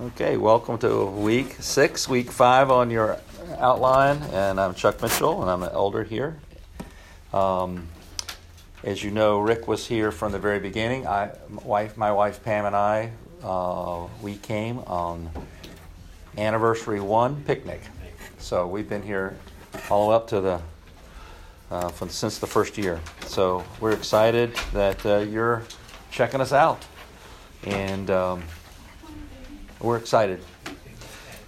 Okay, welcome to week six, week five on your outline. And I'm Chuck Mitchell, and I'm an elder here. Um, as you know, Rick was here from the very beginning. I, my wife, my wife Pam, and I, uh, we came on anniversary one picnic. So we've been here all up to the uh, from, since the first year. So we're excited that uh, you're checking us out, and um, we're excited.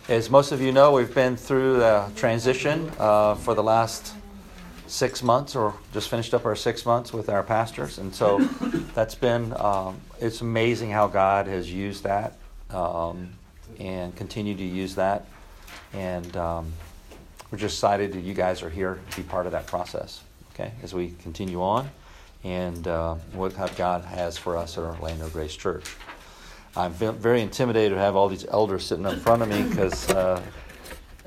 As most of you know, we've been through the transition uh, for the last six months, or just finished up our six months with our pastors, and so that's been um, it's amazing how God has used that um, and continue to use that, and um, we're just excited that you guys are here to be part of that process, okay, as we continue on and uh, what God has for us at Orlando Grace Church. I'm very intimidated to have all these elders sitting in front of me because uh,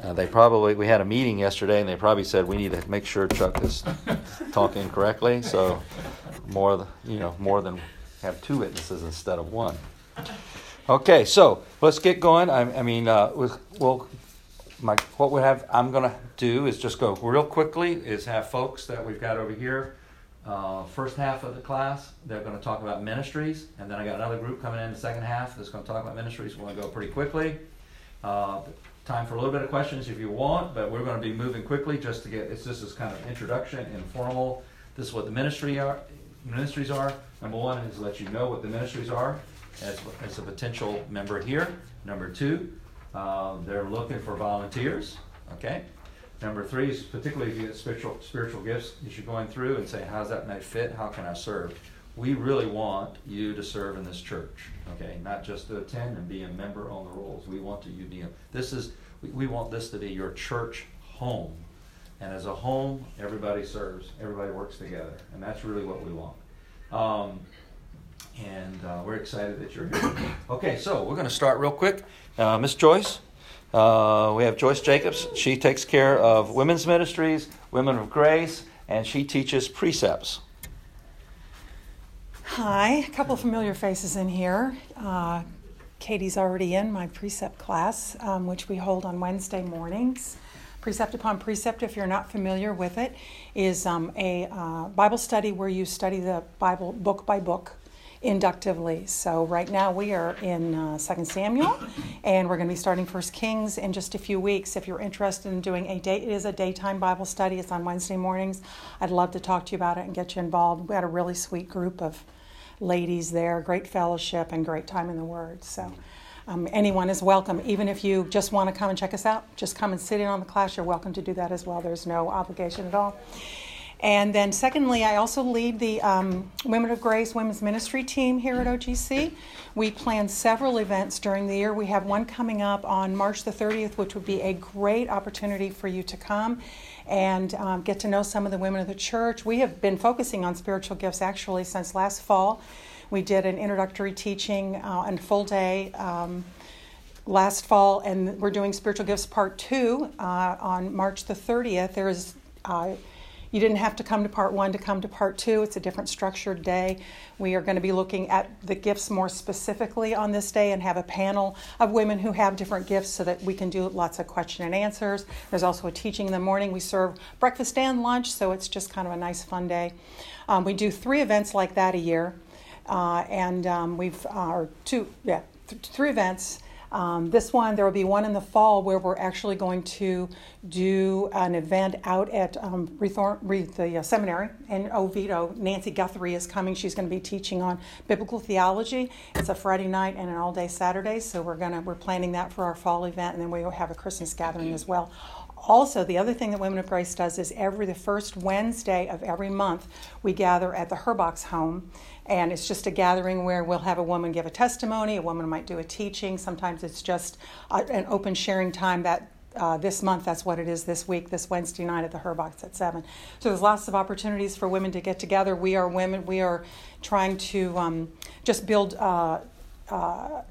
uh, they probably, we had a meeting yesterday and they probably said we need to make sure Chuck is talking correctly. So more, you know, more than have two witnesses instead of one. Okay, so let's get going. I, I mean, uh, we'll my what we have I'm going to do is just go real quickly is have folks that we've got over here. Uh, first half of the class, they're going to talk about ministries, and then I got another group coming in the second half that's going to talk about ministries. We're going to go pretty quickly. Uh, time for a little bit of questions if you want, but we're going to be moving quickly just to get. It's this is kind of introduction, informal. This is what the ministry are. Ministries are. Number one is let you know what the ministries are as, as a potential member here. Number two, um, they're looking for volunteers. Okay. Number three is particularly if you get spiritual spiritual gifts, you should going through and say, how's that might fit? How can I serve? We really want you to serve in this church. Okay, not just to attend and be a member on the rolls. We want to you be a, this is we, we want this to be your church home. And as a home, everybody serves, everybody works together, and that's really what we want. Um, and uh, we're excited that you're here. Okay, so we're going to start real quick. Uh, Miss Joyce, uh, we have Joyce Jacobs. She takes care of women's ministries, Women of Grace, and she teaches precepts. Hi, a couple familiar faces in here. Uh, Katie's already in my precept class, um, which we hold on Wednesday mornings. Precept upon Precept, if you're not familiar with it, is um, a uh, Bible study where you study the Bible book by book inductively. So right now we are in uh, 2 Samuel, and we're going to be starting First Kings in just a few weeks. If you're interested in doing a day, it is a daytime Bible study. It's on Wednesday mornings. I'd love to talk to you about it and get you involved. We had a really sweet group of ladies there, great fellowship, and great time in the Word. So. Um, anyone is welcome. Even if you just want to come and check us out, just come and sit in on the class. You're welcome to do that as well. There's no obligation at all. And then, secondly, I also lead the um, Women of Grace Women's Ministry team here at OGC. We plan several events during the year. We have one coming up on March the 30th, which would be a great opportunity for you to come and um, get to know some of the women of the church. We have been focusing on spiritual gifts actually since last fall. We did an introductory teaching uh, and full day. Um, last fall, and we're doing spiritual gifts part two uh, on March the 30th. There is uh, you didn't have to come to part one to come to part two. It's a different structured day. We are going to be looking at the gifts more specifically on this day and have a panel of women who have different gifts so that we can do lots of question and answers. There's also a teaching in the morning. We serve breakfast and lunch, so it's just kind of a nice, fun day. Um, we do three events like that a year, uh, and um, we've, uh, or two, yeah, th- three events. Um, this one, there will be one in the fall where we're actually going to do an event out at um, the uh, seminary in Oviedo. Nancy Guthrie is coming. She's going to be teaching on biblical theology. It's a Friday night and an all-day Saturday, so we're gonna we're planning that for our fall event, and then we will have a Christmas gathering as well. Also, the other thing that Women of Grace does is every the first Wednesday of every month, we gather at the Herbox home and it's just a gathering where we'll have a woman give a testimony, a woman might do a teaching. Sometimes it's just a, an open sharing time that uh, this month, that's what it is this week, this Wednesday night at the Herbox at 7. So there's lots of opportunities for women to get together. We are women, we are trying to um, just build uh, uh,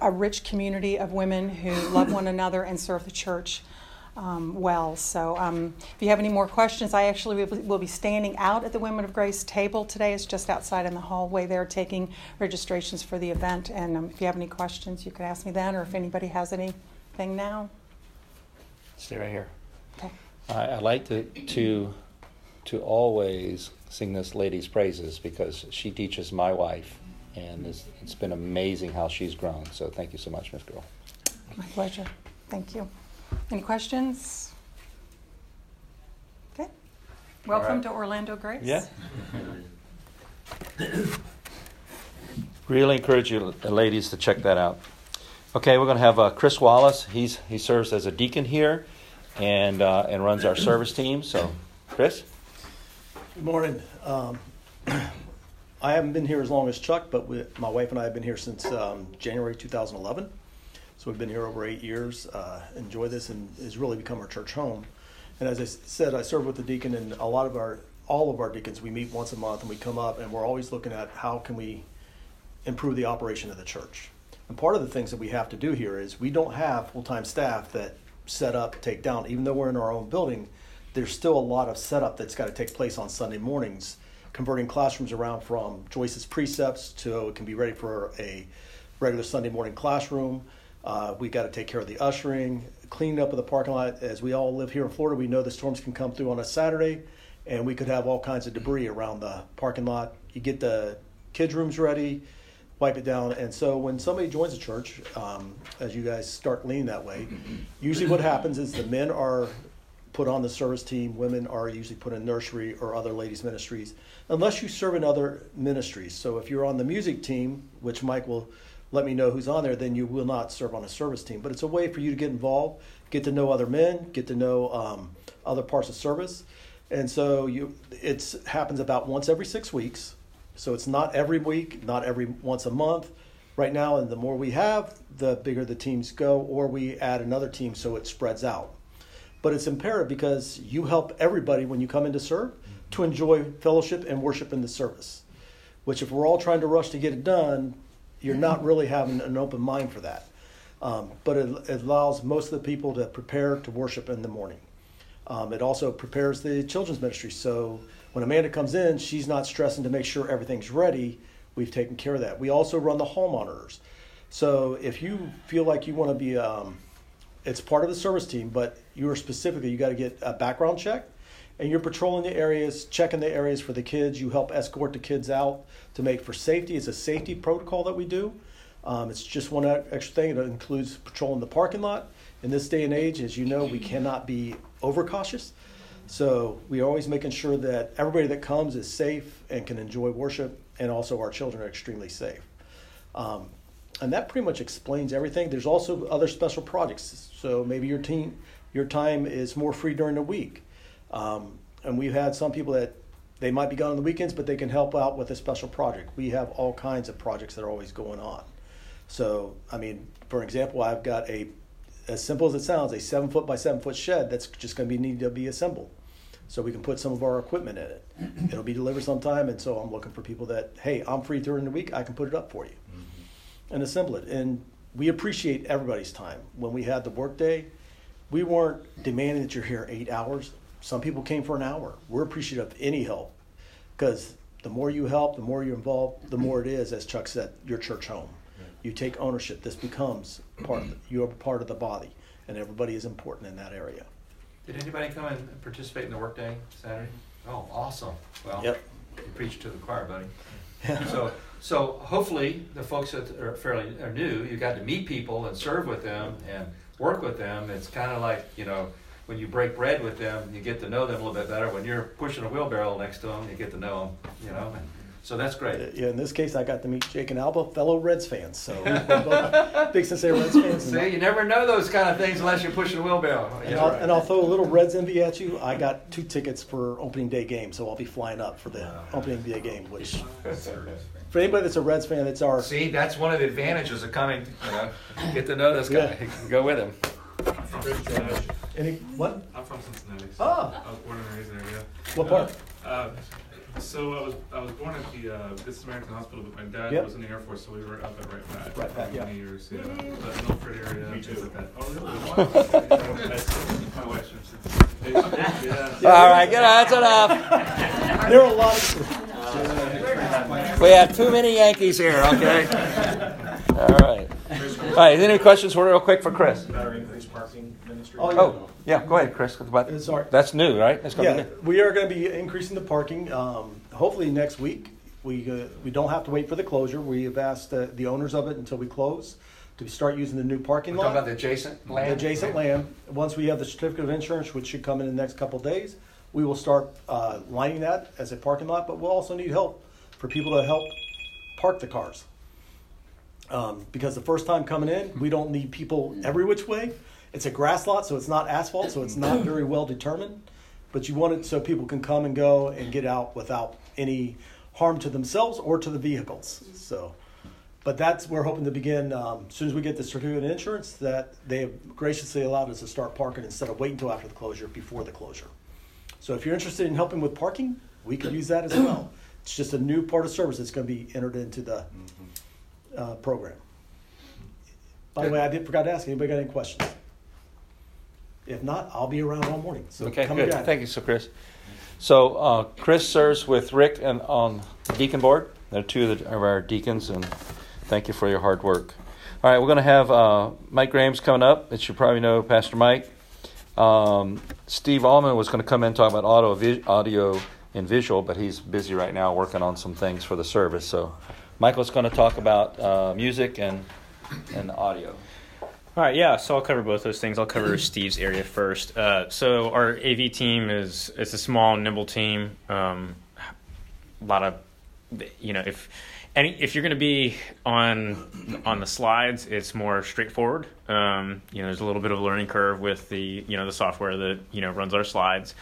a rich community of women who love one another and serve the church um, well. So um, if you have any more questions, I actually will, be standing out at the Women of Grace table today. It's just outside in the hallway there taking registrations for the event. And um, if you have any questions, you could ask me then, or if anybody has anything now. Stay right here. Okay. I, I like to, to to always sing this lady's praises because she teaches my wife, and it's, it's been amazing how she's grown. So thank you so much, Miss Girl. My pleasure. Thank you. Any questions? Okay. Welcome right. to Orlando Grace. Yeah. really encourage you, ladies, to check that out. Okay, we're going to have uh, Chris Wallace. He's he serves as a deacon here, and uh, and runs our service team. So, Chris. Good morning. Um, I haven't been here as long as Chuck, but we, my wife and I have been here since um, January 2011. So we've been here over eight years. Uh, enjoy this, and it's really become our church home. And as I said, I serve with the deacon, and a lot of our, all of our deacons, we meet once a month, and we come up, and we're always looking at how can we improve the operation of the church. And part of the things that we have to do here is we don't have full-time staff that set up, take down, even though we're in our own building there's still a lot of setup that's got to take place on Sunday mornings, converting classrooms around from Joyce's precepts to it can be ready for a regular Sunday morning classroom. Uh, we got to take care of the ushering, cleaning up of the parking lot. As we all live here in Florida, we know the storms can come through on a Saturday, and we could have all kinds of debris around the parking lot. You get the kids' rooms ready, wipe it down. And so when somebody joins a church, um, as you guys start leaning that way, usually what happens is the men are put on the service team. Women are usually put in nursery or other ladies' ministries, unless you serve in other ministries. So if you're on the music team, which Mike will let me know who's on there, then you will not serve on a service team. But it's a way for you to get involved, get to know other men, get to know um, other parts of service. And so you, it happens about once every six weeks. So it's not every week, not every once a month. Right now, and the more we have, the bigger the teams go, or we add another team so it spreads out but it's imperative because you help everybody when you come in to serve to enjoy fellowship and worship in the service. Which, if we're all trying to rush to get it done, you're not really having an open mind for that. Um, but it, it, allows most of the people to prepare to worship in the morning. Um, it also prepares the children's ministry. So when Amanda comes in, she's not stressing to make sure everything's ready. We've taken care of that. We also run the hall monitors. So if you feel like you want to be um, it's part of the service team, but you are specifically you got to get a background check, and you're patrolling the areas, checking the areas for the kids. You help escort the kids out to make for safety. It's a safety protocol that we do. Um, it's just one extra thing. It includes patrolling the parking lot. In this day and age, as you know, we cannot be overcautious. So we are always making sure that everybody that comes is safe and can enjoy worship, and also our children are extremely safe. Um, and that pretty much explains everything. There's also other special projects. So maybe your team, your time is more free during the week. Um, and we've had some people that they might be gone on the weekends, but they can help out with a special project. We have all kinds of projects that are always going on. So, I mean, for example, I've got a, as simple as it sounds, a seven foot by seven foot shed that's just going to be needed to be assembled. So we can put some of our equipment in it. It'll be delivered sometime, and so I'm looking for people that, hey, I'm free during the week, I can put it up for you and assemble it. And we appreciate everybody's time. When we had the workday, we weren't demanding that you're here eight hours. Some people came for an hour. We're appreciative of any help because the more you help, the more you're involved, the more it is, as Chuck said, your church home. You take ownership. This becomes part of the, you're part of the body, and everybody is important in that area. Did anybody come and participate in the workday Saturday? Oh, awesome! Well, yep. you preached to the choir, buddy. so so hopefully the folks that are fairly are new, you got to meet people and serve with them and work with them. It's kind of like you know when you break bread with them, you get to know them a little bit better. When you're pushing a wheelbarrow next to them, you get to know them. You know. And, so that's great. Yeah, in this case, I got to meet Jake and Alba, fellow Reds fans. So both big Cincinnati Reds fans. See, you never know those kind of things unless you're pushing a wheelbarrow. And, I'll, right. and I'll throw a little Reds envy at you. I got two tickets for opening day game, so I'll be flying up for the wow. opening day game. Which, for anybody that's a Reds fan, it's our. See, that's one of the advantages of coming. You know, get to know this guy. Yeah. Go with him. Any what? I'm from Cincinnati. So oh. I was born and raised there. Yeah. What part? Uh, So I was I was born at the uh, Good Samaritan Hospital, but my dad Yep. was in the Air Force, so we were up at Wright Pat. Wright Pat, for yeah. Many years, yeah. The Milford area, things like that. Oh, really? Wow. That's- my wife's from Cincinnati. Yeah. All right, good. That's enough. There are a lot of. We have too many Yankees here. Okay. All right. All right. Any questions? for Real quick for Chris. About our increased parking ministry? Oh, yeah. Oh, yeah. Go ahead, Chris. About- sorry. That's new, right? That's Yeah, new. we are going to be increasing the parking. Um, hopefully next week. We uh, we don't have to wait for the closure. We have asked uh, the owners of it until we close to start using the new parking lot. Talking about the adjacent land. the adjacent land. Once we have the certificate of insurance, which should come in the next couple of days, we will start uh, lining that as a parking lot. But we'll also need help for people to help park the cars. Um, because the first time coming in, we don't need people every which way. It's a grass lot, so it's not asphalt, so it's not very well determined. But you want it so people can come and go and get out without any harm to themselves or to the vehicles. So, but that's we're hoping to begin um, as soon as we get the certificate of insurance that they have graciously allowed us to start parking instead of waiting until after the closure before the closure. So if you're interested in helping with parking, we could use that as well. It's just a new part of service that's going to be entered into the uh, program. By the way, I did forgot to ask anybody got any questions. If not, I'll be around all morning. So Okay, good. grab. Thank you, so Chris. So uh, Chris serves with Rick and on the deacon board. They're two of, the, of our deacons, and thank you for your hard work. All right, we're going to have uh, Mike Graham's coming up. As you probably know, Pastor Mike. Um, Steve Allman was going to come in and talk about audio, audio and visual, but he's busy right now working on some things for the service. So Michael's going to talk about uh, music and and audio. All right, yeah. So I'll cover both those things. I'll cover Steve's area first. Uh, so our AV team is it's a small, nimble team. Um, a lot of, you know, if any if you're going to be on on the slides, it's more straightforward. Um, you know, there's a little bit of a learning curve with the you know the software that you know runs our slides.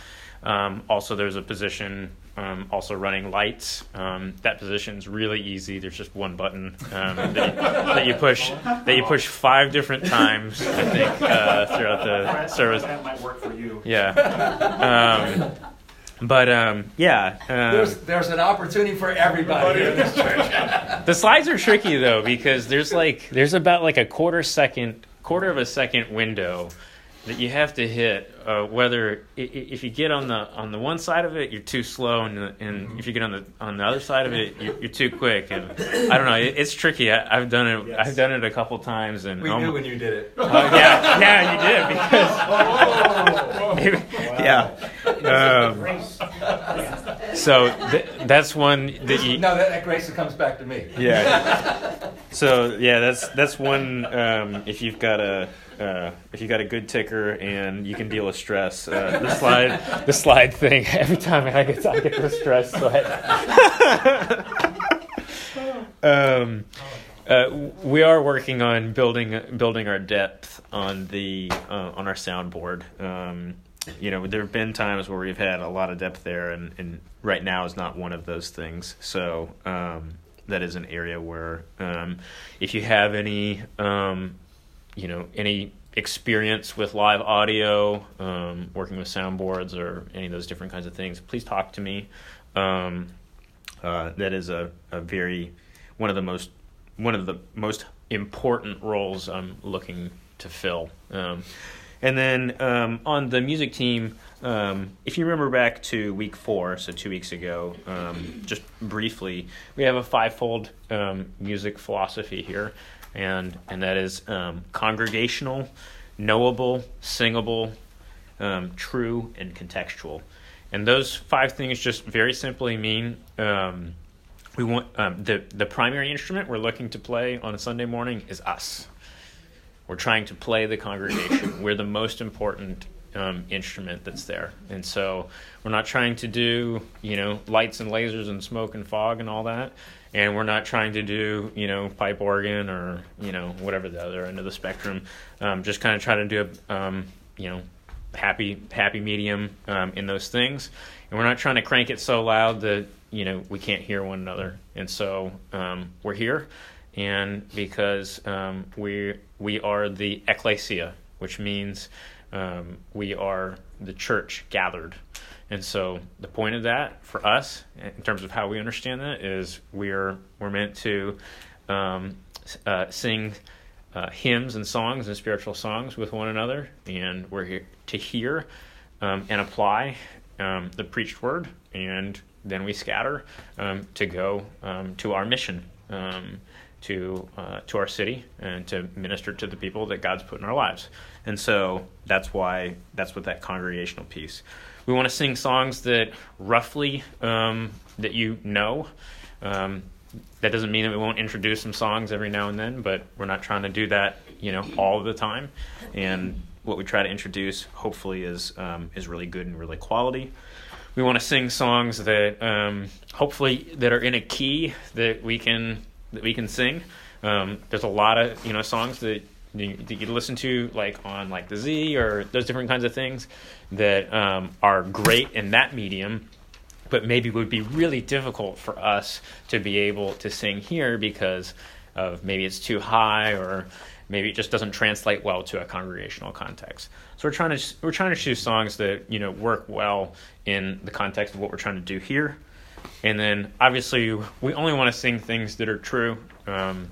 Um, also, there's a position um, also running lights. Um, that position's really easy. There's just one button um, that, you, that you push that you push five different times. I think uh, throughout the service. That might work for you. Yeah. Um, but um, yeah, um, there's an opportunity for everybody in this church. the slides are tricky though because there's like there's about like a quarter second, quarter of a second window that you have to hit. Uh, whether if you get on the on the one side of it, you're too slow, and, and if you get on the on the other side of it, you're, you're too quick. And I don't know, it, it's tricky. I, I've done it. I've done it a couple times, and We knew when you did it. Oh, yeah, yeah, you did because yeah. Um, so th- that's one that you No, that, that grace comes back to me. yeah. So yeah, that's that's one. Um, if you've got a uh, if you got a good ticker and you can deal with stress, uh, the slide the slide thing. Every time I get I get the stress, I, um, uh, we are working on building building our depth on the uh, on our soundboard. Um, you know, there have been times where we've had a lot of depth there, and, and right now is not one of those things. So um, that is an area where um, if you have any um, you know any experience with live audio, um, working with soundboards, or any of those different kinds of things, please talk to me. Um, uh, that is a, a very one of the most one of the most important roles I'm looking to fill. Um, and then um, on the music team, um, if you remember back to week four, so two weeks ago, um, just briefly, we have a fivefold music philosophy here, and and that is um, congregational, knowable, singable, um, true, and contextual. And those five things just very simply mean um, we want um, the the primary instrument we're looking to play on a Sunday morning is us. We're trying to play the congregation. we're the most important um, instrument that's there, and so we're not trying to do you know lights and lasers and smoke and fog and all that. And we're not trying to do, you know, pipe organ or, you know, whatever the other end of the spectrum. Um, just kind of try to do, a, um, you know, happy happy medium um, in those things and we're not trying to crank it so loud that you know we can't hear one another and so um, we're here and because um, we we are the ecclesia which means um, we are the church gathered. And so the point of that for us, in terms of how we understand that, is we're we're meant to um, uh, sing uh, hymns and songs and spiritual songs with one another, and we're here to hear um, and apply um, the preached word, and then we scatter um, to go um, to our mission. To uh, to our city and to minister to the people that God's put in our lives, and so that's why that's what that congregational piece. We want to sing songs that roughly um, that you know. Um, that doesn't mean that we won't introduce some songs every now and then, but we're not trying to do that, you know, all the time. And what we try to introduce, hopefully, is um, is really good and really quality. We want to sing songs that um, hopefully that are in a key that we can that we can sing. Um, there's a lot of you know songs that you, that you listen to like on like the Z or those different kinds of things that um, are great in that medium, but maybe would be really difficult for us to be able to sing here because of maybe it's too high or maybe it just doesn't translate well to a congregational context. So we're trying to we're trying to choose songs that you know work well in the context of what we're trying to do here. And then obviously we only want to sing things that are true. Um,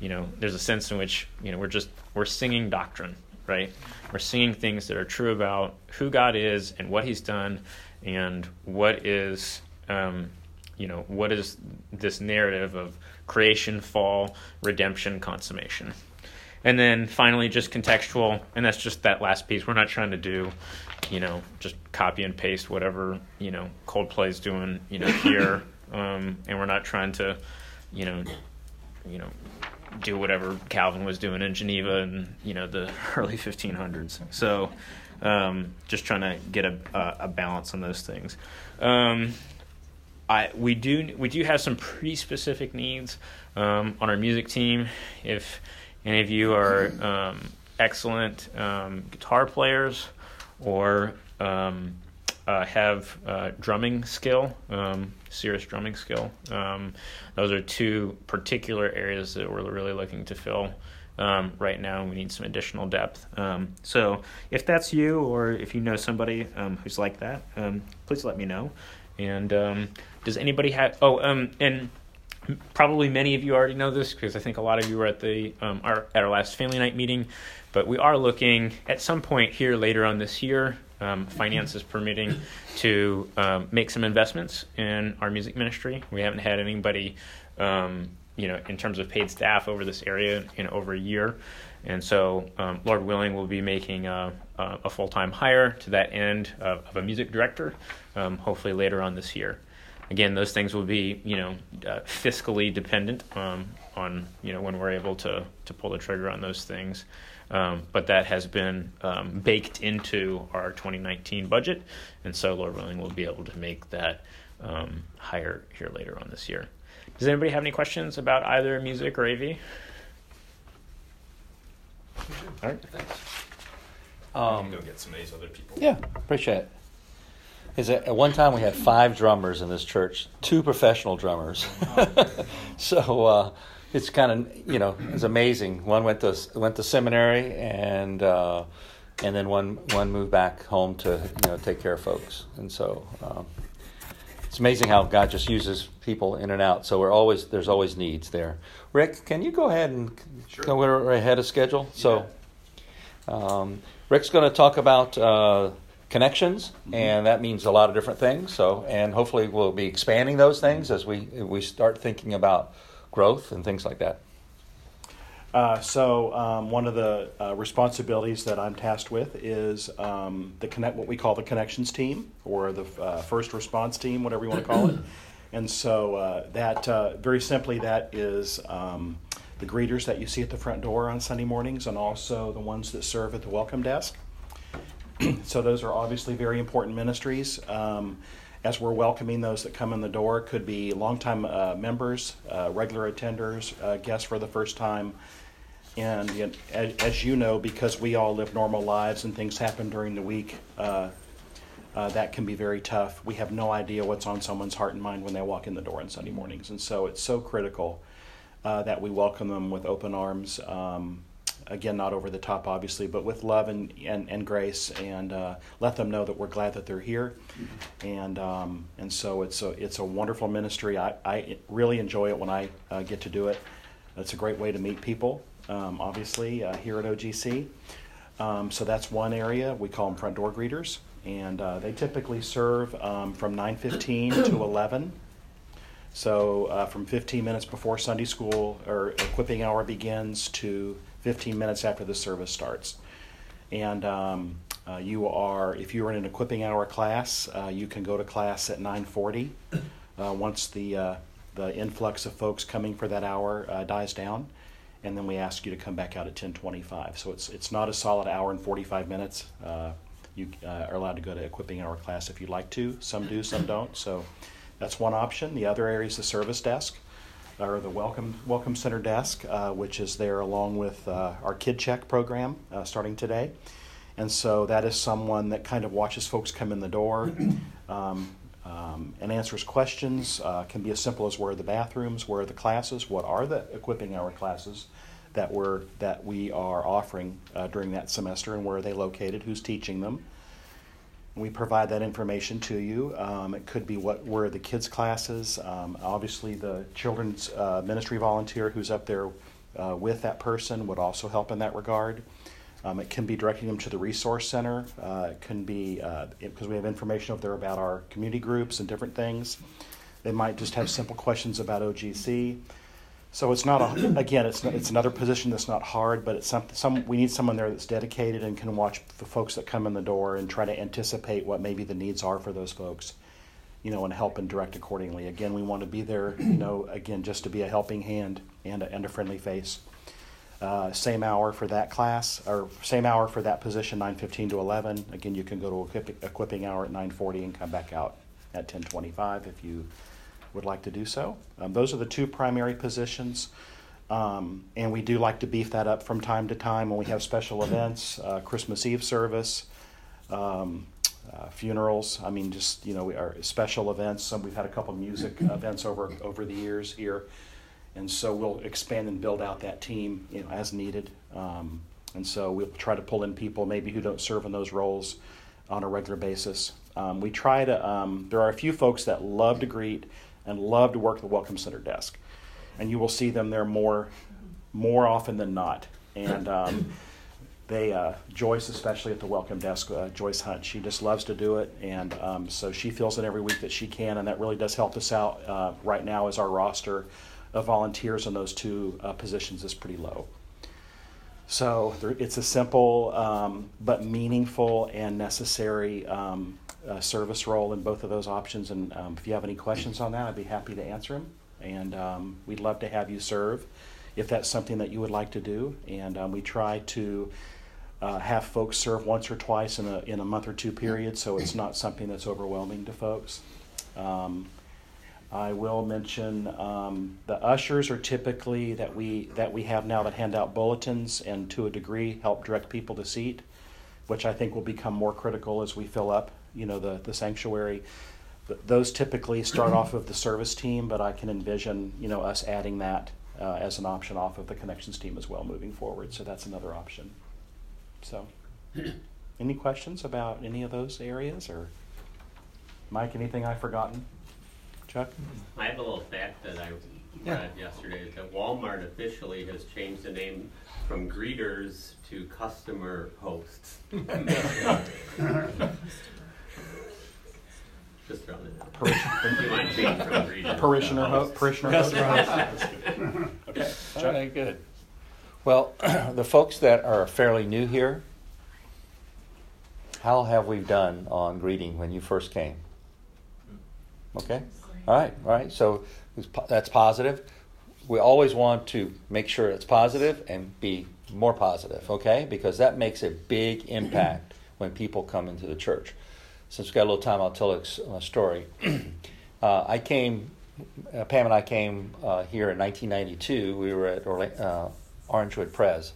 you know, there's a sense in which you know we're just we're singing doctrine, right? We're singing things that are true about who God is and what He's done, and what is um, you know what is this narrative of creation, fall, redemption, consummation. And then finally, just contextual, and that's just that last piece. We're not trying to do, you know, just copy and paste whatever you know Coldplay's doing, you know, here, um, and we're not trying to, you know, you know, do whatever Calvin was doing in Geneva in you know the early 1500s. So, um, just trying to get a, a, balance on those things. Um, I we do we do have some pretty specific needs um, on our music team. If any of you are um, excellent um, guitar players or um, uh, have uh, drumming skill, um, serious drumming skill. Um, those are two particular areas that we're really looking to fill um, right now. We need some additional depth. Um, so if that's you, or if you know somebody who's like that, please let me know. And does anybody have? Oh, and probably many of you already know this because I think a lot of you were at the um, our, at our last family night meeting. But we are looking at some point here later on this year, um, finances permitting, to um, make some investments in our music ministry. We haven't had anybody, um, you know, in terms of paid staff over this area in over a year. And so, um, Lord willing, we'll be making a, a full time hire to that end of, of a music director, um, hopefully later on this year again, those things will be you know uh, fiscally dependent um, on you know when we're able to to pull the trigger on those things. Um, but that has been um, baked into our 2019 budget, and so Lord willing, we'll be able to make that um, hire here later on this year. Does anybody have any questions about either music or AV? All right, thanks. Um, go get some of these other people. Yeah, appreciate it is that at one time we had five drummers in this church, two professional drummers. so uh, it's kind of you know it's amazing. One went to went to seminary and uh, and then one one moved back home to you know take care of folks. And so um, it's amazing how God just uses people in and out. So we're always there's always needs there. Rick, can you go ahead and sure. go right ahead of schedule? Yeah. So um, Rick's going to talk about. Uh, connections, mm-hmm. and that means a lot of different things. So, and hopefully, we'll be expanding those things as we we start thinking about growth and things like that. Uh, so, um, one of the uh, responsibilities that I'm tasked with is um, the connect, what we call the connections team, or the uh, first response team, whatever you want to call it. And so, uh, that uh, very simply, that is. Um, the greeters that you see at the front door on Sunday mornings, and also the ones that serve at the welcome desk. so those are obviously very important ministries. Um, as we're welcoming those that come in the door, could be longtime uh, members, uh, regular attenders, uh, guests for the first time. And you know, as, as, you know, because we all live normal lives and things happen during the week, uh, uh, that can be very tough. We have no idea what's on someone's heart and mind when they walk in the door on Sunday mornings. And so it's so critical uh, that we welcome them with open arms. Um, again, not over the top, obviously, but with love and, and, and grace, and uh, let them know that we're glad that they're here. And, um, and so it's a, it's a wonderful ministry. I, I really enjoy it when I uh, get to do it. It's a great way to meet people, um, obviously, uh, here at OGC. Um, so that's one area. We call them front door greeters. And uh, they typically serve um, from 9.15 to 11 so uh, from 15 minutes before Sunday school or equipping hour begins to 15 minutes after the service starts. And um, uh, you are, if you are in an equipping hour class, uh, you can go to class at 9:40. Uh, once the uh, the influx of folks coming for that hour uh, dies down, and then we ask you to come back out at 10:25. So it's it's not a solid hour and 45 minutes. you are allowed to go to equipping hour class if you'd like to. Some do, some don't. So that's one option. The other area is the service desk or the welcome welcome center desk, uh, which is there along with uh, our Kid Check program uh, starting today. And so that is someone that kind of watches folks come in the door um, um, and answers questions. Uh, can be as simple as where are the bathrooms, where are the classes, what are the equipping hour classes that we're that we are offering uh, during that semester, and where are they located, who's teaching them. We provide that information to you. Um, it could be what were the kids' classes. Um, obviously, the children's uh, ministry volunteer who's up there uh, with that person would also help in that regard. Um, it can be directing them to the resource center. Uh, it can be because uh, we have information up there about our community groups and different things. They might just have simple questions about OGC. So it's not a, again, it's it's another position that's not hard, but it's some, some we need someone there that's dedicated and can watch the folks that come in the door and try to anticipate what maybe the needs are for those folks, you know, and help and direct accordingly. Again, we want to be there, you know, again just to be a helping hand and a, and a friendly face. Uh, same hour for that class, or same hour for that position, 9:15 to 11. Again, you can go to equip, equipping hour at 9:40 and come back out at 10:25 if you would like to do so. Um, those are the two primary positions. Um, and we do like to beef that up from time to time when we have special events, uh, Christmas Eve service, um, uh, funerals. I mean, just you know, our special events. Some, we've had a couple music events over over the years here, and so we'll expand and build out that team you know, as needed. Um, and so we'll try to pull in people maybe who don't serve in those roles on a regular basis. Um, we try to. Um, there are a few folks that love to greet and love to work at the Welcome Center desk. And you will see them there more, more often than not. And um, they, uh, Joyce, especially at the Welcome Desk, uh, Joyce Hunt, she just loves to do it. And um, so she fills in every week that she can, and that really does help us out uh, right now as our roster of volunteers in those two uh, positions is pretty low. So it's a simple um, but meaningful and necessary um, uh, service role in both of those options. And um, if you have any questions on that, I'd be happy to answer them. And um, we'd love to have you serve if that's something that you would like to do. And um, we try to uh, have folks serve once or twice in a, in a month or two period, so it's not something that's overwhelming to folks. Um, I will mention um, the ushers are typically that we that we have now that hand out bulletins and to a degree help direct people to seat, which I think will become more critical as we fill up you know the the sanctuary. Those typically start off of the service team, but I can envision you know us adding that uh, as an option off of the connections team as well moving forward. So that's another option. So, any questions about any of those areas or Mike? Anything I've forgotten? Chuck? I have a little fact that I Yeah. read yesterday that Walmart officially has changed the name from greeters to customer hosts. Just throwing it out. Parishioner, You might change from greeter. parishioner, ho- parishioner. That's host? Okay. All Chuck? right, good. Well, the folks that are fairly new here, how have we done on greeting when you first came? Okay? All right, all right. So that's positive. We always want to make sure it's positive and be more positive, okay? Because that makes a big impact when people come into the church. Since we've got a little time, I'll tell a story. uh, I came, uh, Pam and I came uh, here in 1992. We were at Orla- uh, Orangewood Pres.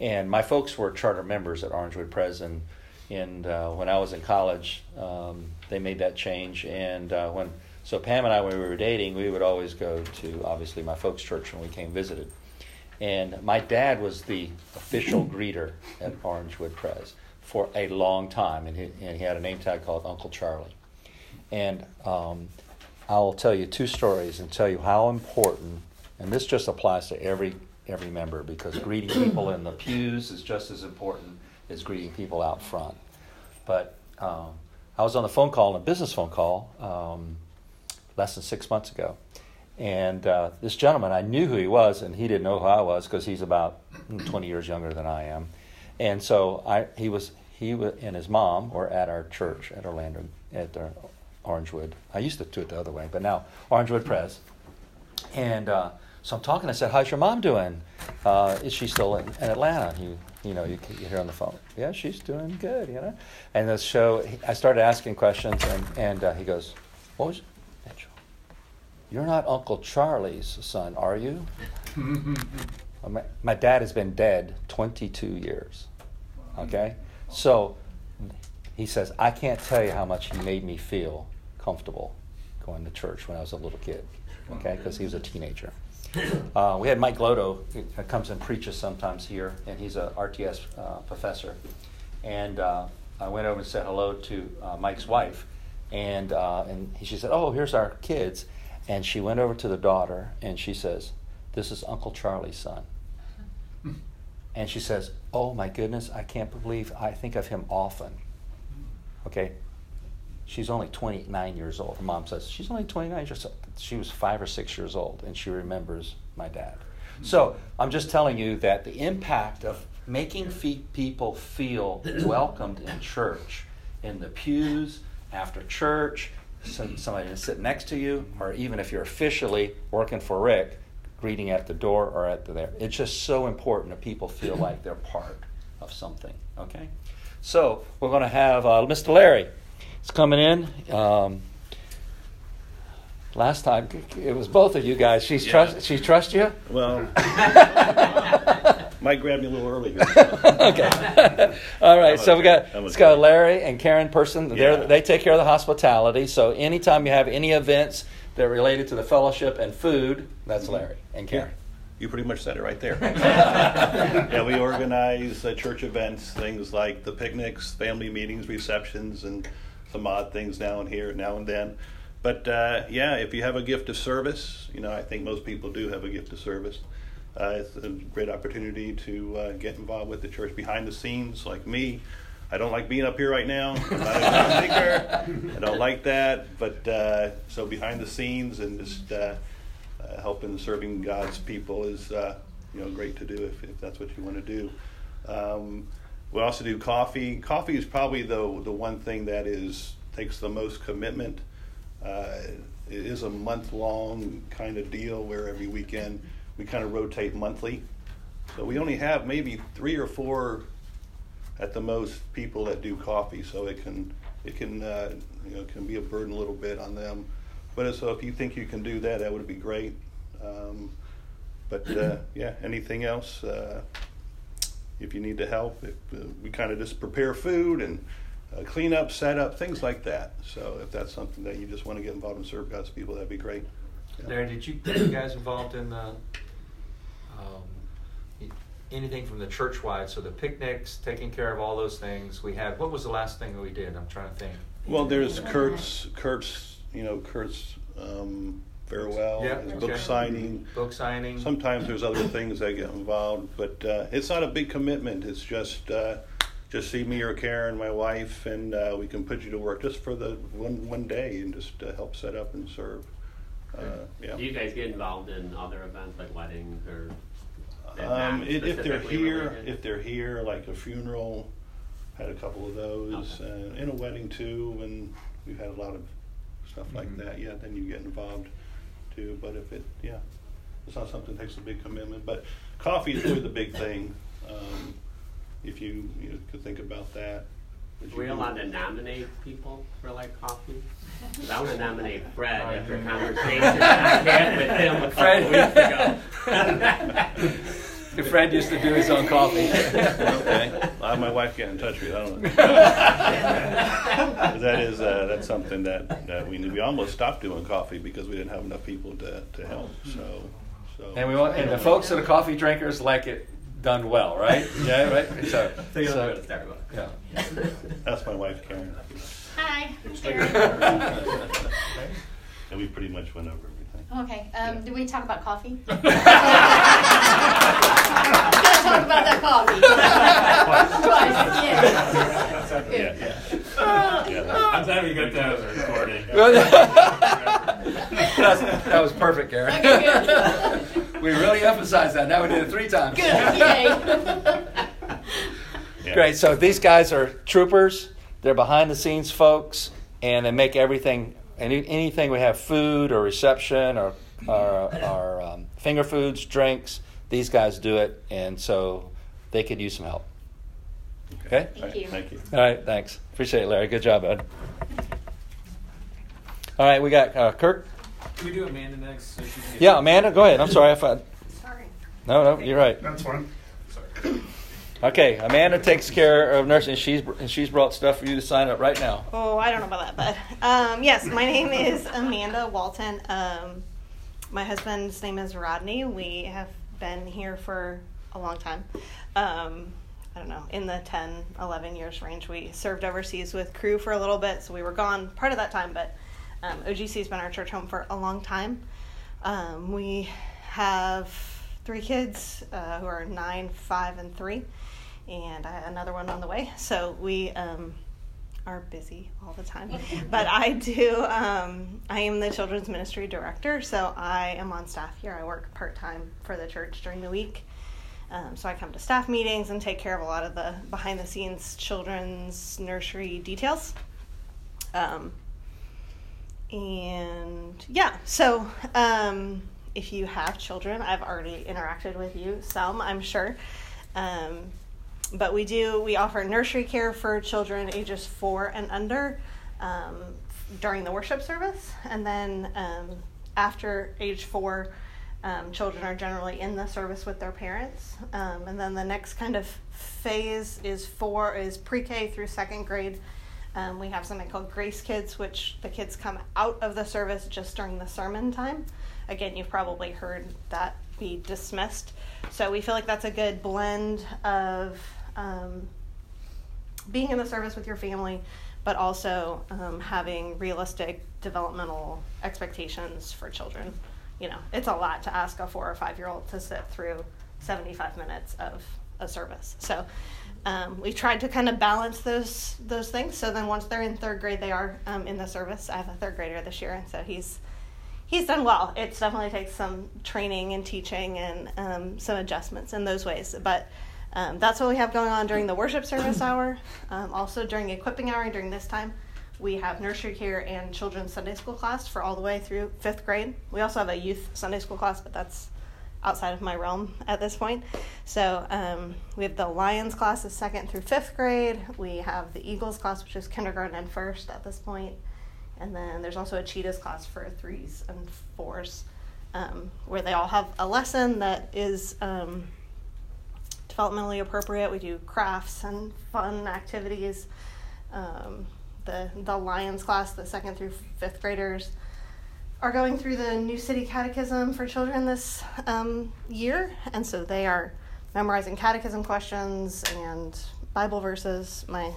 And my folks were charter members at Orangewood Pres. And, and uh, when I was in college, um, they made that change. And uh, when so Pam and I, when we were dating, we would always go to obviously my folks' church when we came visited. And my dad was the official greeter at Orangewood Pres for a long time, and he, and he had a name tag called Uncle Charlie. And um, I'll tell you two stories and tell you how important, and this just applies to every every member because greeting people in the pews is just as important as greeting people out front. But um, I was on the phone call, a business phone call, um, less than six months ago, and uh, this gentleman, I knew who he was, and he didn't know who I was because he's about 20 years younger than I am. And so I, he was he was, and his mom were at our church at Orlando at uh, Orangewood. I used to do it the other way, but now Orangewood Pres. And uh, so I'm talking. I said, "How's your mom doing? Uh, is she still in, in Atlanta?" You you know you, you hear on the phone, "Yeah, she's doing good." You know. And the show, I started asking questions, and and uh, he goes, "What was Mitchell? You're not Uncle Charlie's son, are you?" my, my dad has been dead 22 years. Okay, so he says, I can't tell you how much he made me feel comfortable going to church when I was a little kid, okay, because he was a teenager. Uh, we had Mike Glodo, who comes and preaches sometimes here, and he's a RTS uh, professor. And uh, I went over and said hello to uh, Mike's wife, and, uh, and she said, Oh, here's our kids. And she went over to the daughter, and she says, This is Uncle Charlie's son. And she says, Oh my goodness, I can't believe I think of him often. Okay? She's only 29 years old. Her mom says, She's only 29 years old. She was five or six years old, and she remembers my dad. So I'm just telling you that the impact of making people feel welcomed in church, in the pews, after church, somebody to sit next to you, or even if you're officially working for Rick, greeting at the door or at the there. It's just so important that people feel like they're part of something. Okay, so we're going to have uh, Mr. Larry. He's coming in. Um, last time it was both of you guys. She's yeah. trust. She trust you. Well, might grab me a little early here. okay. All right. So we got let's go Larry and Karen Person. Yeah. They take care of the hospitality. So anytime you have any events that related to the fellowship and food, that's mm-hmm. Larry and Karen. You pretty much said it right there. yeah, we organize uh, church events, things like the picnics, family meetings, receptions, and some odd things now and here, now and then. But uh, yeah, if you have a gift of service, you know, I think most people do have a gift of service. Uh, it's a great opportunity to uh, get involved with the church behind the scenes, like me. I don't like being up here right now. I'm not a. I don't like that. But uh, so behind the scenes and just uh, uh, helping serving God's people is uh, you know great to do if, if that's what you want to do. Um, we also do coffee. Coffee is probably the the one thing that is takes the most commitment. Uh, it is a month long kind of deal where every weekend we kind of rotate monthly. So we only have maybe three or four at the most people that do coffee, so it can it can uh, you know can be a burden a little bit on them. But so if you think you can do that, that would be great. Um, but uh, yeah, anything else? Uh, if you need to help, if, uh, we kind of just prepare food and uh, clean up, set up, things like that. So if that's something that you just want to get involved and serve God's people, that'd be great. Yeah. Darren, did you get you guys involved in the um, anything from the church wide. So the picnics, taking care of all those things. We had. What was the last thing that we did? I'm trying to think. Well, there's Kurt's, Kurt's, you know, Kurt's um, farewell, yeah, his okay. book signing. Book signing. Sometimes there's other things that get involved, but uh, it's not a big commitment. It's just. Uh, just see me or Karen, my wife, and uh, we can put you to work just for the one one day and just uh, help set up and serve. Uh, yeah. Do you guys get involved in other events like weddings or um, if, if they're here, related? if they're here, like a funeral, had a couple of those, okay. uh, in a wedding too, and we've had a lot of stuff like mm-hmm. that. Yeah, then you get involved too. But if it, yeah, it's not something that takes a big commitment. But coffee is really the big thing. Um, if you you know, could think about that. Are we allowed to nominate people for like coffee? I want to nominate Fred after a conversation I had with him a couple weeks ago. Fred used to do his own coffee. okay, I'll have my wife get in touch with you. I don't know. that is uh, that's something that, that we we almost stopped doing coffee because we didn't have enough people to, to help. So So And we want, and the folks that are coffee drinkers like it done well, right? Yeah, right. So, So you don't so- go to Starbucks. yeah. that's my wife Karen. Hi. Karen. And we pretty much went over everything. Okay. Um, Yeah. Did we talk about coffee? We're gonna talk about that coffee. Twice. Yeah. Yeah. Yeah. I'm glad we got that as a recording. That's- that was perfect, Karen. Okay, good. we really emphasized that. Now we did it three times. Good. Yay. Yeah. Great. So these guys are troopers. They're behind the scenes folks, and they make everything. Any, anything we have food or reception or our, or um, finger foods, drinks. These guys do it, and so they could use some help. Okay. All right, you. Thank you. All right. Thanks. Appreciate it, Larry. Good job, bud. All right. We got uh, Kirk. Can we do Amanda next? So she can get- Yeah, Amanda. Go ahead. I'm sorry if I. Sorry. No, no, you're right. That's fine. Sorry. Okay, Amanda takes care of nursing. and She's and she's brought stuff for you to sign up right now. Oh, I don't know about that, but um, yes, my name is Amanda Walton. Um, my husband's name is Rodney. We have been here for a long time. Um, I don't know, in the 10, 11 years range. We served overseas with Cru for a little bit, so we were gone part of that time, but um, OGC has been our church home for a long time. Um, we have three kids uh, who are nine, five, and three, and I, another one on the way. So we um, are busy all the time. but I do, um, I am the children's ministry director, so I am on staff here. I work part time for the church during the week. Um, so I come to staff meetings and take care of a lot of the behind the scenes children's nursery details. Um, and yeah, so um, if you have children, I've already interacted with you some, I'm sure. Um, but we do we offer nursery care for children ages four and under um, during the worship service, and then um, after age four, um, children are generally in the service with their parents. Um, and then the next kind of phase is four is pre-K through second grade. Um, we have something called Grace Kids, which the kids come out of the service just during the sermon time. Again, you've probably heard that be dismissed. So we feel like that's a good blend of um, being in the service with your family, but also um, having realistic developmental expectations for children. You know, it's a lot to ask a four or five year old to sit through 75 minutes of a service. So um, we tried to kind of balance those those things. So then once they're in third grade, they are um, in the service. I have a third grader this year, and so he's he's done well. It definitely takes some training and teaching and um, some adjustments in those ways. But um, that's what we have going on during the worship service hour. Um, also during equipping hour and during this time, we have nursery care and children's Sunday school class for all the way through fifth grade. We also have a youth Sunday school class, but that's outside of my realm at this point. So um, we have the Lions class is second through fifth grade. We have the Eagles class, which is kindergarten and first at this point. And then there's also a Cheetahs class for threes and fours, um, where they all have a lesson that is um, developmentally appropriate. We do crafts and fun activities. Um, the the Lions class, the second through fifth graders, are going through the New City Catechism for children this um, year, and so they are memorizing catechism questions and Bible verses. My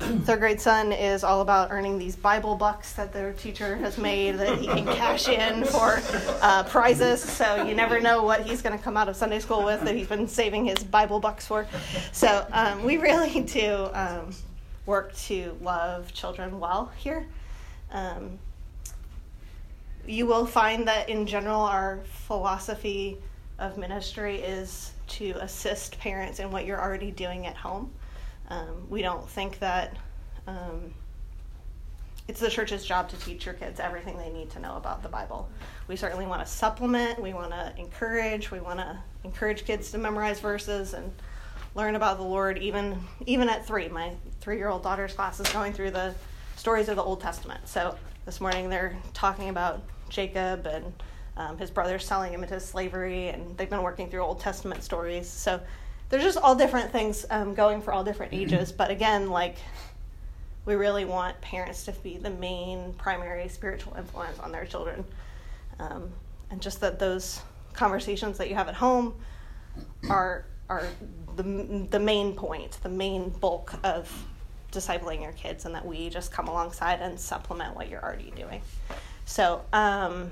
third grade son is all about earning these Bible bucks that their teacher has made that he can cash in for uh, prizes. So you never know what he's going to come out of Sunday school with that he's been saving his Bible bucks for. So um, we really do um, work to love children well here. Um, you will find that in general, our philosophy of ministry is to assist parents in what you're already doing at home. Um, we don't think that um, it's the church's job to teach your kids everything they need to know about the Bible. We certainly want to supplement, we want to encourage, we want to encourage kids to memorize verses and learn about the Lord even even at 3. My 3-year-old daughter's class is going through the stories of the Old Testament. So this morning they're talking about Jacob and um, his brothers selling him into slavery, and they've been working through Old Testament stories. So there's just all different things um, going for all different ages. But again, like we really want parents to be the main primary spiritual influence on their children, um, and just that those conversations that you have at home are are the the main point, the main bulk of discipling your kids, and that we just come alongside and supplement what you're already doing. So. Um,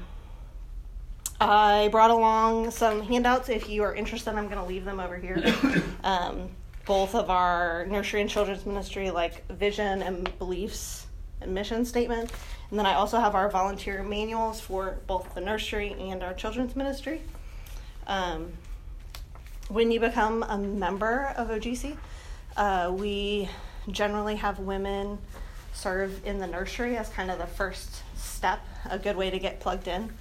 I brought along some handouts. If you are interested, I'm going to leave them over here. Um, both of our nursery and children's ministry, like vision and beliefs and mission statement. And then I also have our volunteer manuals for both the nursery and our children's ministry. Um, when you become a member of OGC, uh, we generally have women serve in the nursery as kind of the first step, a good way to get plugged in.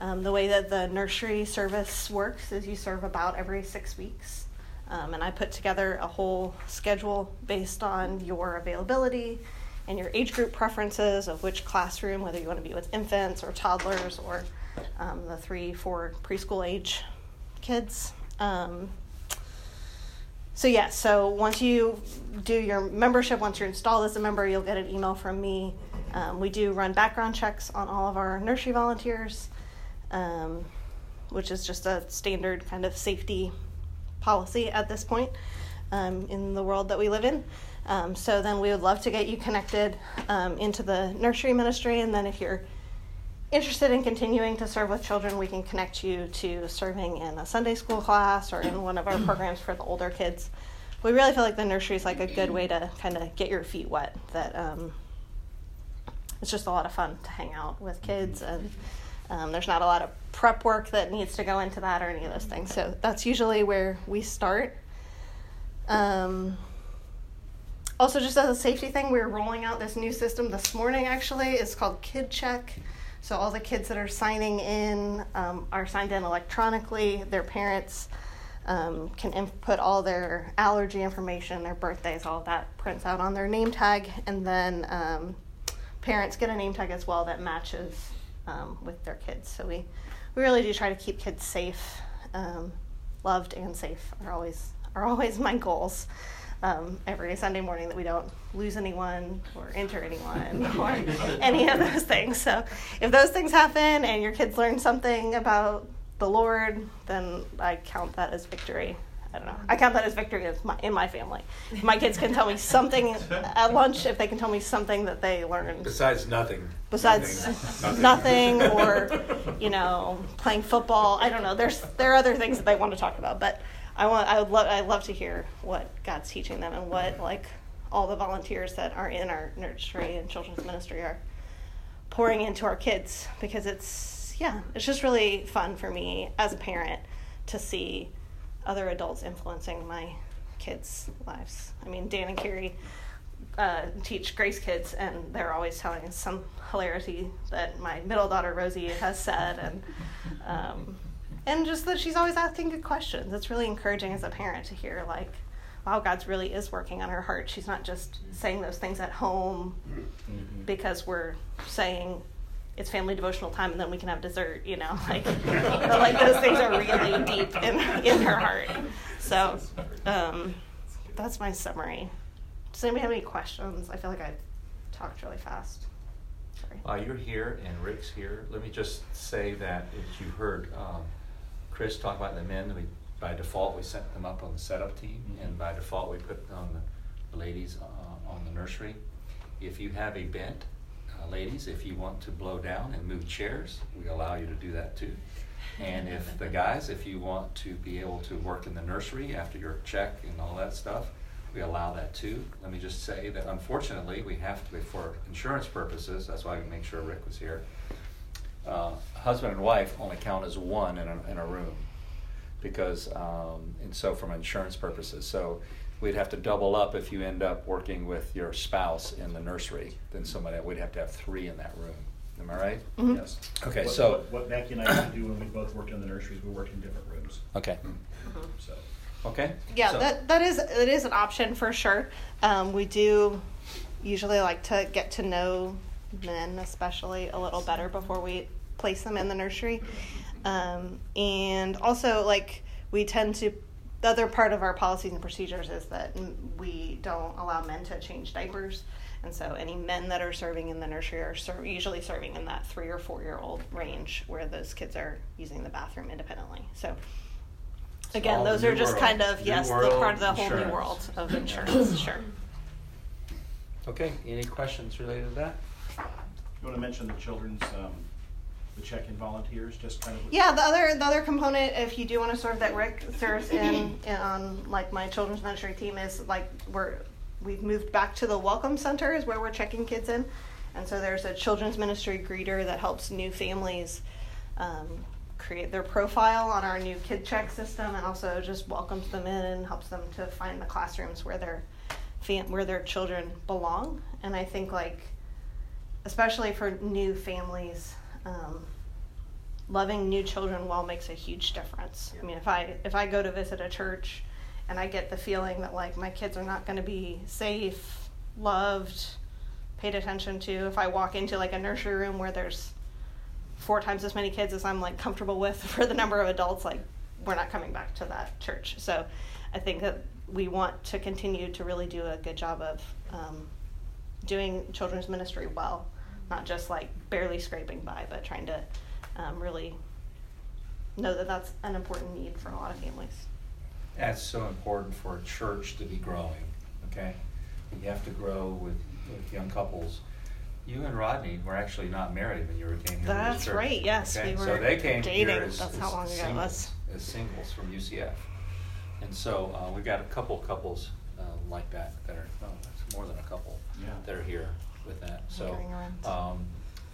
Um, the way that the nursery service works is you serve about every six weeks. Um, and I put together a whole schedule based on your availability and your age group preferences of which classroom, whether you want to be with infants or toddlers or um, the three, four preschool age kids. Um, so, yeah, so once you do your membership, once you're installed as a member, you'll get an email from me. Um, we do run background checks on all of our nursery volunteers um, which is just a standard kind of safety policy at this point um, in the world that we live in. Um, so then we would love to get you connected um, into the nursery ministry, and then if you're interested in continuing to serve with children, we can connect you to serving in a Sunday school class or in one of our programs for the older kids. We really feel like the nursery is like a good way to kind of get your feet wet. That um, it's just a lot of fun to hang out with kids and um, there's not a lot of prep work that needs to go into that or any of those things. So that's usually where we start. Um, also, just as a safety thing, we're rolling out this new system this morning actually. It's called Kid Check. So all the kids that are signing in um, are signed in electronically. Their parents um, can input all their allergy information, their birthdays, all that prints out on their name tag, and then um, parents get a name tag as well that matches um, with their kids. So we, we really do try to keep kids safe, um, loved and safe are always are always my goals. Um, every Sunday morning that we don't lose anyone or enter anyone or any of those things. So if those things happen and your kids learn something about the Lord, then I count that as victory I don't know. I count that as victory in my, in my family. My kids can tell me something at lunch if they can tell me something that they learned. Besides nothing. Besides nothing, nothing or, you know, playing football. I don't know. There's there are other things that they want to talk about, but I want I would love I love to hear what God's teaching them and what like all the volunteers that are in our nursery and children's ministry are pouring into our kids because it's yeah, it's just really fun for me as a parent to see other adults influencing my kids' lives. I mean, Dan and Carrie uh, teach Grace kids, and they're always telling some hilarity that my middle daughter Rosie has said, and um, and just that she's always asking good questions. It's really encouraging as a parent to hear like, wow, God's really is working on her heart. She's not just saying those things at home mm-hmm. because we're saying it's family devotional time and then we can have dessert you know? Like like those things are really deep in in her heart. So um, that's my summary. Does anybody have any questions? I feel like i talked really fast. Sorry. Uh, you're here and rick's here. Let me just say that as you heard um, chris talk about the men we by default we sent them up on the setup team mm-hmm. and by default we put on the ladies uh, on the nursery. If you have a bent uh, ladies, if you want to blow down and move chairs, we allow you to do that too. And if the guys, if you want to be able to work in the nursery after your check and all that stuff, we allow that too. Let me just say that unfortunately, we have to, for insurance purposes, that's why I make sure Rick was here. Uh, husband and wife only count as one in a, in a room because, um, and so from insurance purposes. So we'd have to double up if you end up working with your spouse in the nursery. Then somebody we'd have to have three in that room. Am I right? Mm-hmm. Yes. Okay, What- so- What, what Becky and I used to do when we both worked in the nurseries, we worked in different rooms, Okay. Mm-hmm. so. Okay. yeah So- that that is it is an option for sure um, we do usually like to get to know men especially a little better before we place them in the nursery um, and also like we tend to the other part of our policies and procedures is that we don't allow men to change diapers. And so any men that are serving in the nursery are ser- usually serving in that three or four year old range where those kids are using the bathroom independently. So again, all those are just world. kind of, New yes, the part of the whole insurance. new world of insurance. sure. Okay, any questions related to that? You want to mention the children's, um, the check-in volunteers, just kind of. Yeah, the other the other component, if you do want to serve that Rick serves in, in on like my children's ministry team is like we're we've moved back to the welcome center is where we're checking kids in, and so there's a children's ministry greeter that helps new families um, create their profile on our new kid check system, and also just welcomes them in and helps them to find the classrooms where their fam- where their children belong. And I think like especially for new families. Um, loving new children well makes a huge difference. I mean, if I if I go to visit a church and I get the feeling that like my kids are not going to be safe, loved, paid attention to, if I walk into like a nursery room where there's four times as many kids as I'm like comfortable with for the number of adults, like we're not coming back to that church. So I think that we want to continue to really do a good job of um, doing children's ministry well, not just like barely scraping by, but trying to um, really know that that's an important need for a lot of families. That's so important for a church to be growing, okay? You have to grow with, with young couples. You and Rodney were actually not married when you were came here That's right, yes, okay? we So were they came dating. here as, That's as how long ago it singles, was. as singles from UCF. And so uh, we got a couple couples uh, like that that are, oh, that's more than a couple Yeah. that are here with that. So um,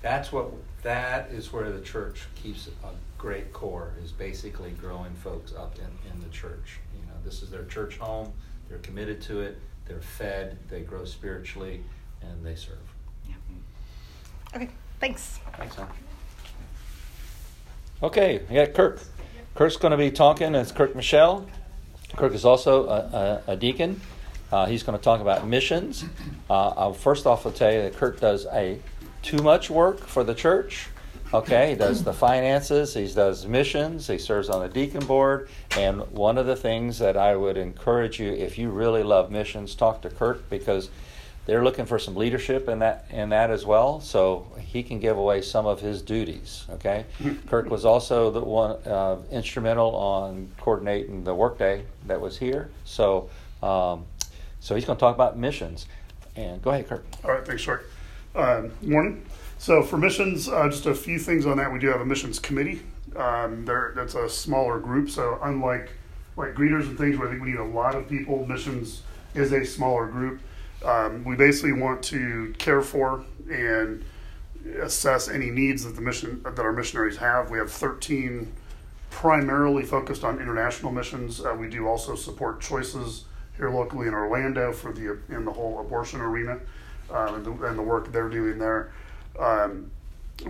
that's what that is where the church keeps a great core is basically growing folks up in, in the church. You know, this is their church home. They're committed to it. They're fed. They grow spiritually, and they serve. Okay, thanks. Thanks, Hon. Okay, got Kirk. Kirk's going to be talking. It's Kirk Michelle. Kirk is also a, a, a deacon. Uh, he's going to talk about missions. Uh, I'll first off, I'll tell you that Kirk does a too much work for the church. Okay, he does the finances, he does missions, he serves on the deacon board. And one of the things that I would encourage you, if you really love missions, talk to Kirk because they're looking for some leadership in that in that as well. So he can give away some of his duties. Okay, Kirk was also the one uh, instrumental on coordinating the workday that was here. So um, so he's going to talk about missions. And go ahead, Kurt. All right, thanks, Rick. Um, morning. So for missions, uh, just a few things on that. We do have a missions committee. Um, there, that's a smaller group. So unlike like greeters and things where I think we need a lot of people, missions is a smaller group. Um, we basically want to care for and assess any needs that the mission that our missionaries have. We have 13 primarily focused on international missions. Uh, we do also support choices here locally in Orlando for the in the whole abortion arena um, and, the, and the work they're doing there. Um,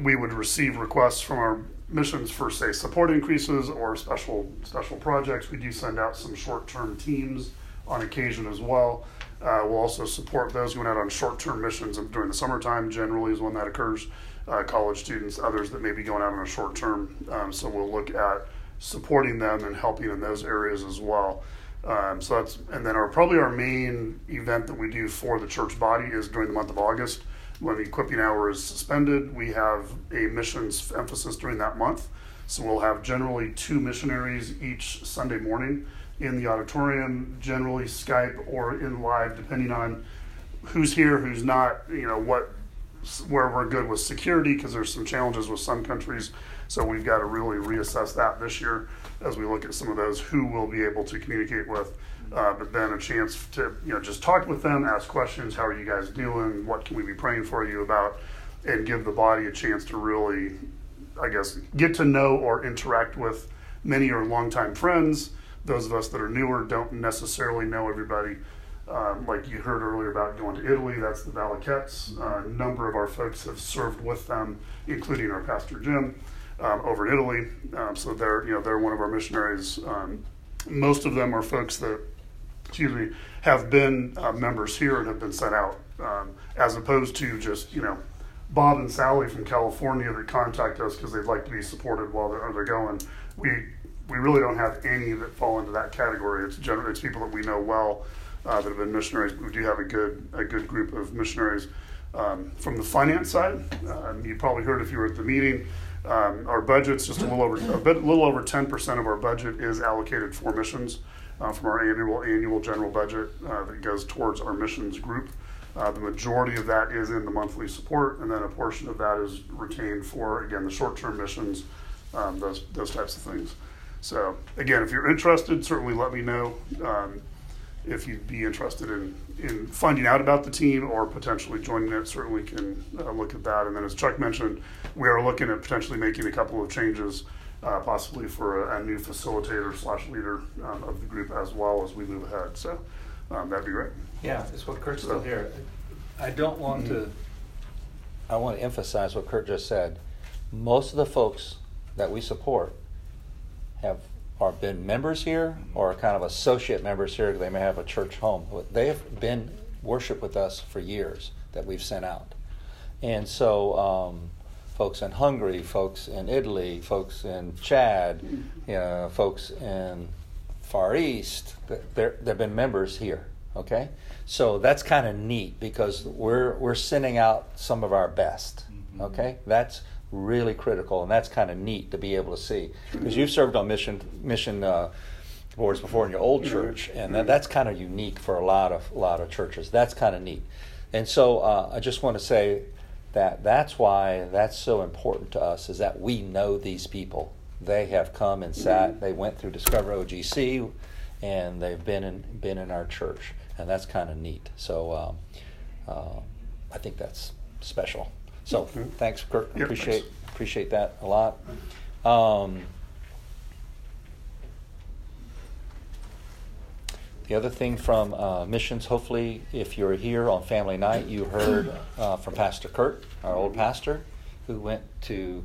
we would receive requests from our missions for say support increases or special special projects. We do send out some short term teams on occasion as well. Uh, we'll also support those going out on short term missions during the summertime. Generally, is when that occurs. Uh, college students, others that may be going out on a short term. Um, so we'll look at supporting them and helping in those areas as well. Um, so that's and then our probably our main event that we do for the church body is during the month of August when the equipping hour is suspended. We have a missions emphasis during that month. So we'll have generally two missionaries each Sunday morning in the auditorium, generally Skype or in live, depending on who's here, who's not. You know what where we're good with security because there's some challenges with some countries. So we've got to really reassess that this year as we look at some of those who we'll be able to communicate with. Uh, but then a chance to you know just talk with them, ask questions. How are you guys doing? What can we be praying for you about? And give the body a chance to really, I guess, get to know or interact with many are longtime friends. Those of us that are newer don't necessarily know everybody. Um, like you heard earlier about going to Italy, that's the Valaquettes. Uh, a number of our folks have served with them, including our pastor Jim, um, over in Italy. Um, so they're you know they're one of our missionaries. Um, most of them are folks that, excuse me, have been uh, members here and have been sent out, um, as opposed to just you know Bob and Sally from California that contact us because they'd like to be supported while they're, they're going. We we really don't have any that fall into that category. It's generally it's people that we know well uh, that have been missionaries. We do have a good a good group of missionaries. Um, from the finance side, um, you probably heard if you were at the meeting. Um, our budget's just a little over a bit, little over ten percent of our budget is allocated for missions uh, from our annual annual general budget uh, that goes towards our missions group. Uh, the majority of that is in the monthly support, and then a portion of that is retained for again the short-term missions, um, those those types of things. So again, if you're interested, certainly let me know. Um, if you'd be interested in, in finding out about the team or potentially joining it, certainly can uh, look at that. And then, as Chuck mentioned, we are looking at potentially making a couple of changes, uh, possibly for a, a, new facilitator slash leader um, of the group as well as we move ahead. So um, that'd be great. Yeah, it's what Kurt's still here. I don't want mm-hmm. to. I want to emphasize what Kurt just said. Most of the folks that we support have are been members here or kind of associate members here. They may have a church home. They have been worship with us for years that we've sent out, and so um, folks in Hungary, folks in Italy, folks in Chad, you know, folks in Far East. They've been members here. Okay, so that's kind of neat because we're we're sending out some of our best. Mm-hmm. Okay, that's really critical, and that's kind of neat to be able to see because you've served on mission mission uh, boards before in your old church, and that, that's kind of unique for a lot of a lot of churches. That's kind of neat, and so uh, I just want to say that that's why that's so important to us is that we know these people. They have come and sat. They went through Discover OGC, and they've been in been in our church, and that's kind of neat. So um, uh, I think that's special. So thanks, Kurt. Yep, appreciate thanks. appreciate that a lot. Um, the other thing from uh, missions, hopefully, if you're here on family night, you heard uh, from Pastor Kurt, our old pastor, who went to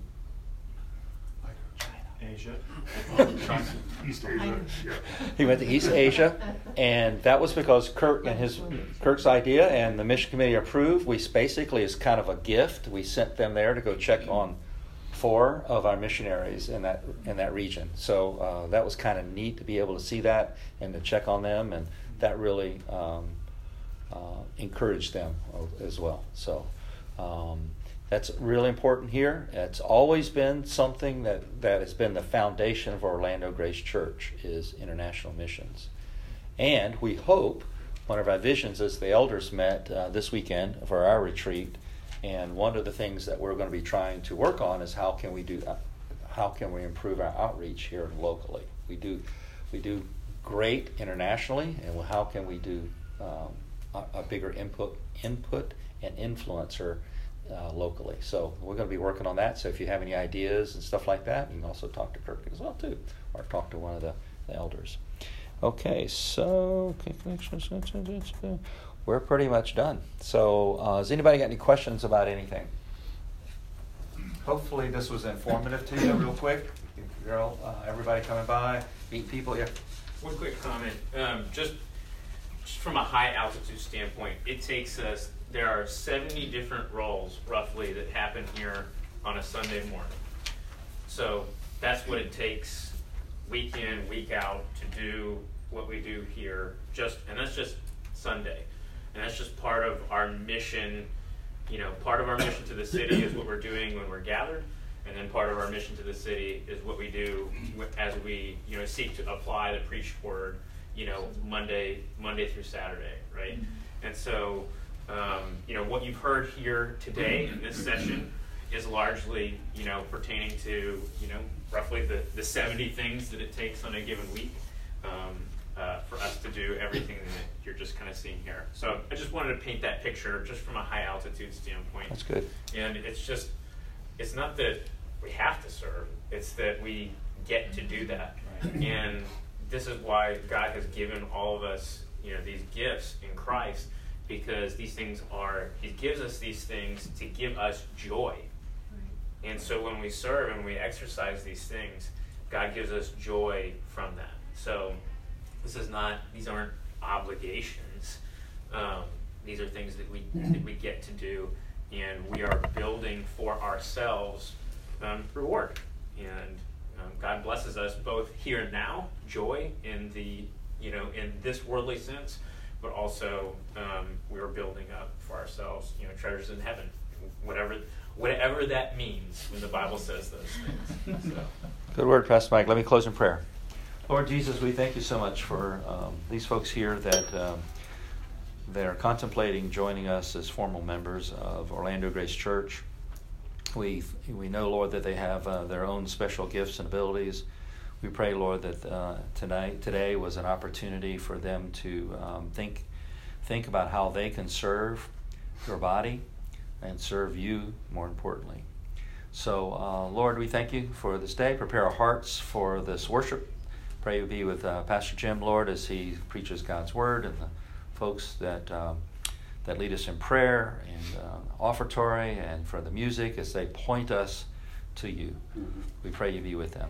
Asia. East Asia. Yeah. he went to East Asia, and that was because Kirk and his Kirk's idea and the mission committee approved. We basically, as kind of a gift, we sent them there to go check on four of our missionaries in that in that region. So uh, that was kind of neat to be able to see that and to check on them, and that really um, uh, encouraged them as well. So. Um, that's really important here. It's always been something that, that has been the foundation of Orlando Grace Church is international missions. And we hope one of our visions is the elders met uh, this weekend for our retreat. And one of the things that we're going to be trying to work on is how can we do uh, how can we improve our outreach here locally. We do we do great internationally, and how can we do um, a, a bigger input input and influencer uh, locally. So we're going to be working on that. So if you have any ideas and stuff like that, you can also talk to Kirk as well too, or talk to one of the, the elders. Okay, so we're pretty much done. So uh, has anybody got any questions about anything? Hopefully this was informative to you, real quick. Girl, uh, everybody coming by, meet people. Yeah. One quick comment. Um, just, just from a high altitude standpoint, it takes us there are 70 different roles roughly that happen here on a Sunday morning. So that's what it takes week in, week out to do what we do here. Just and that's just Sunday. And that's just part of our mission. You know, part of our mission to the city is what we're doing when we're gathered, and then part of our mission to the city is what we do as we, you know, seek to apply the preached word, you know, Monday, Monday through Saturday, right? Mm-hmm. And so um, you know, what you've heard here today in this session is largely, you know, pertaining to, you know, roughly the, the 70 things that it takes on a given week um, uh, for us to do everything that you're just kind of seeing here. So I just wanted to paint that picture just from a high altitude standpoint. That's good. And it's just, it's not that we have to serve, it's that we get to do that. Right. And this is why God has given all of us, you know, these gifts in Christ because these things are, He gives us these things to give us joy. And so when we serve and we exercise these things, God gives us joy from that. So this is not, these aren't obligations. Um, these are things that we, that we get to do, and we are building for ourselves um, reward. And um, God blesses us both here and now, joy in the you know in this worldly sense, but also um, we are building up for ourselves, you know, treasures in heaven, whatever whatever that means when the Bible says those things. So. Good word, Pastor Mike. Let me close in prayer. Lord Jesus, we thank you so much for um, these folks here that um, that are contemplating joining us as formal members of Orlando Grace Church. We we know, Lord, that they have uh, their own special gifts and abilities. We pray, Lord, that uh, tonight today was an opportunity for them to um, think think about how they can serve your body and serve you more importantly. So, uh, Lord, we thank you for this day. Prepare our hearts for this worship. Pray you be with uh, Pastor Jim, Lord, as he preaches God's word, and the folks that um, that lead us in prayer and uh, offertory, and for the music as they point us to you. We pray you be with them.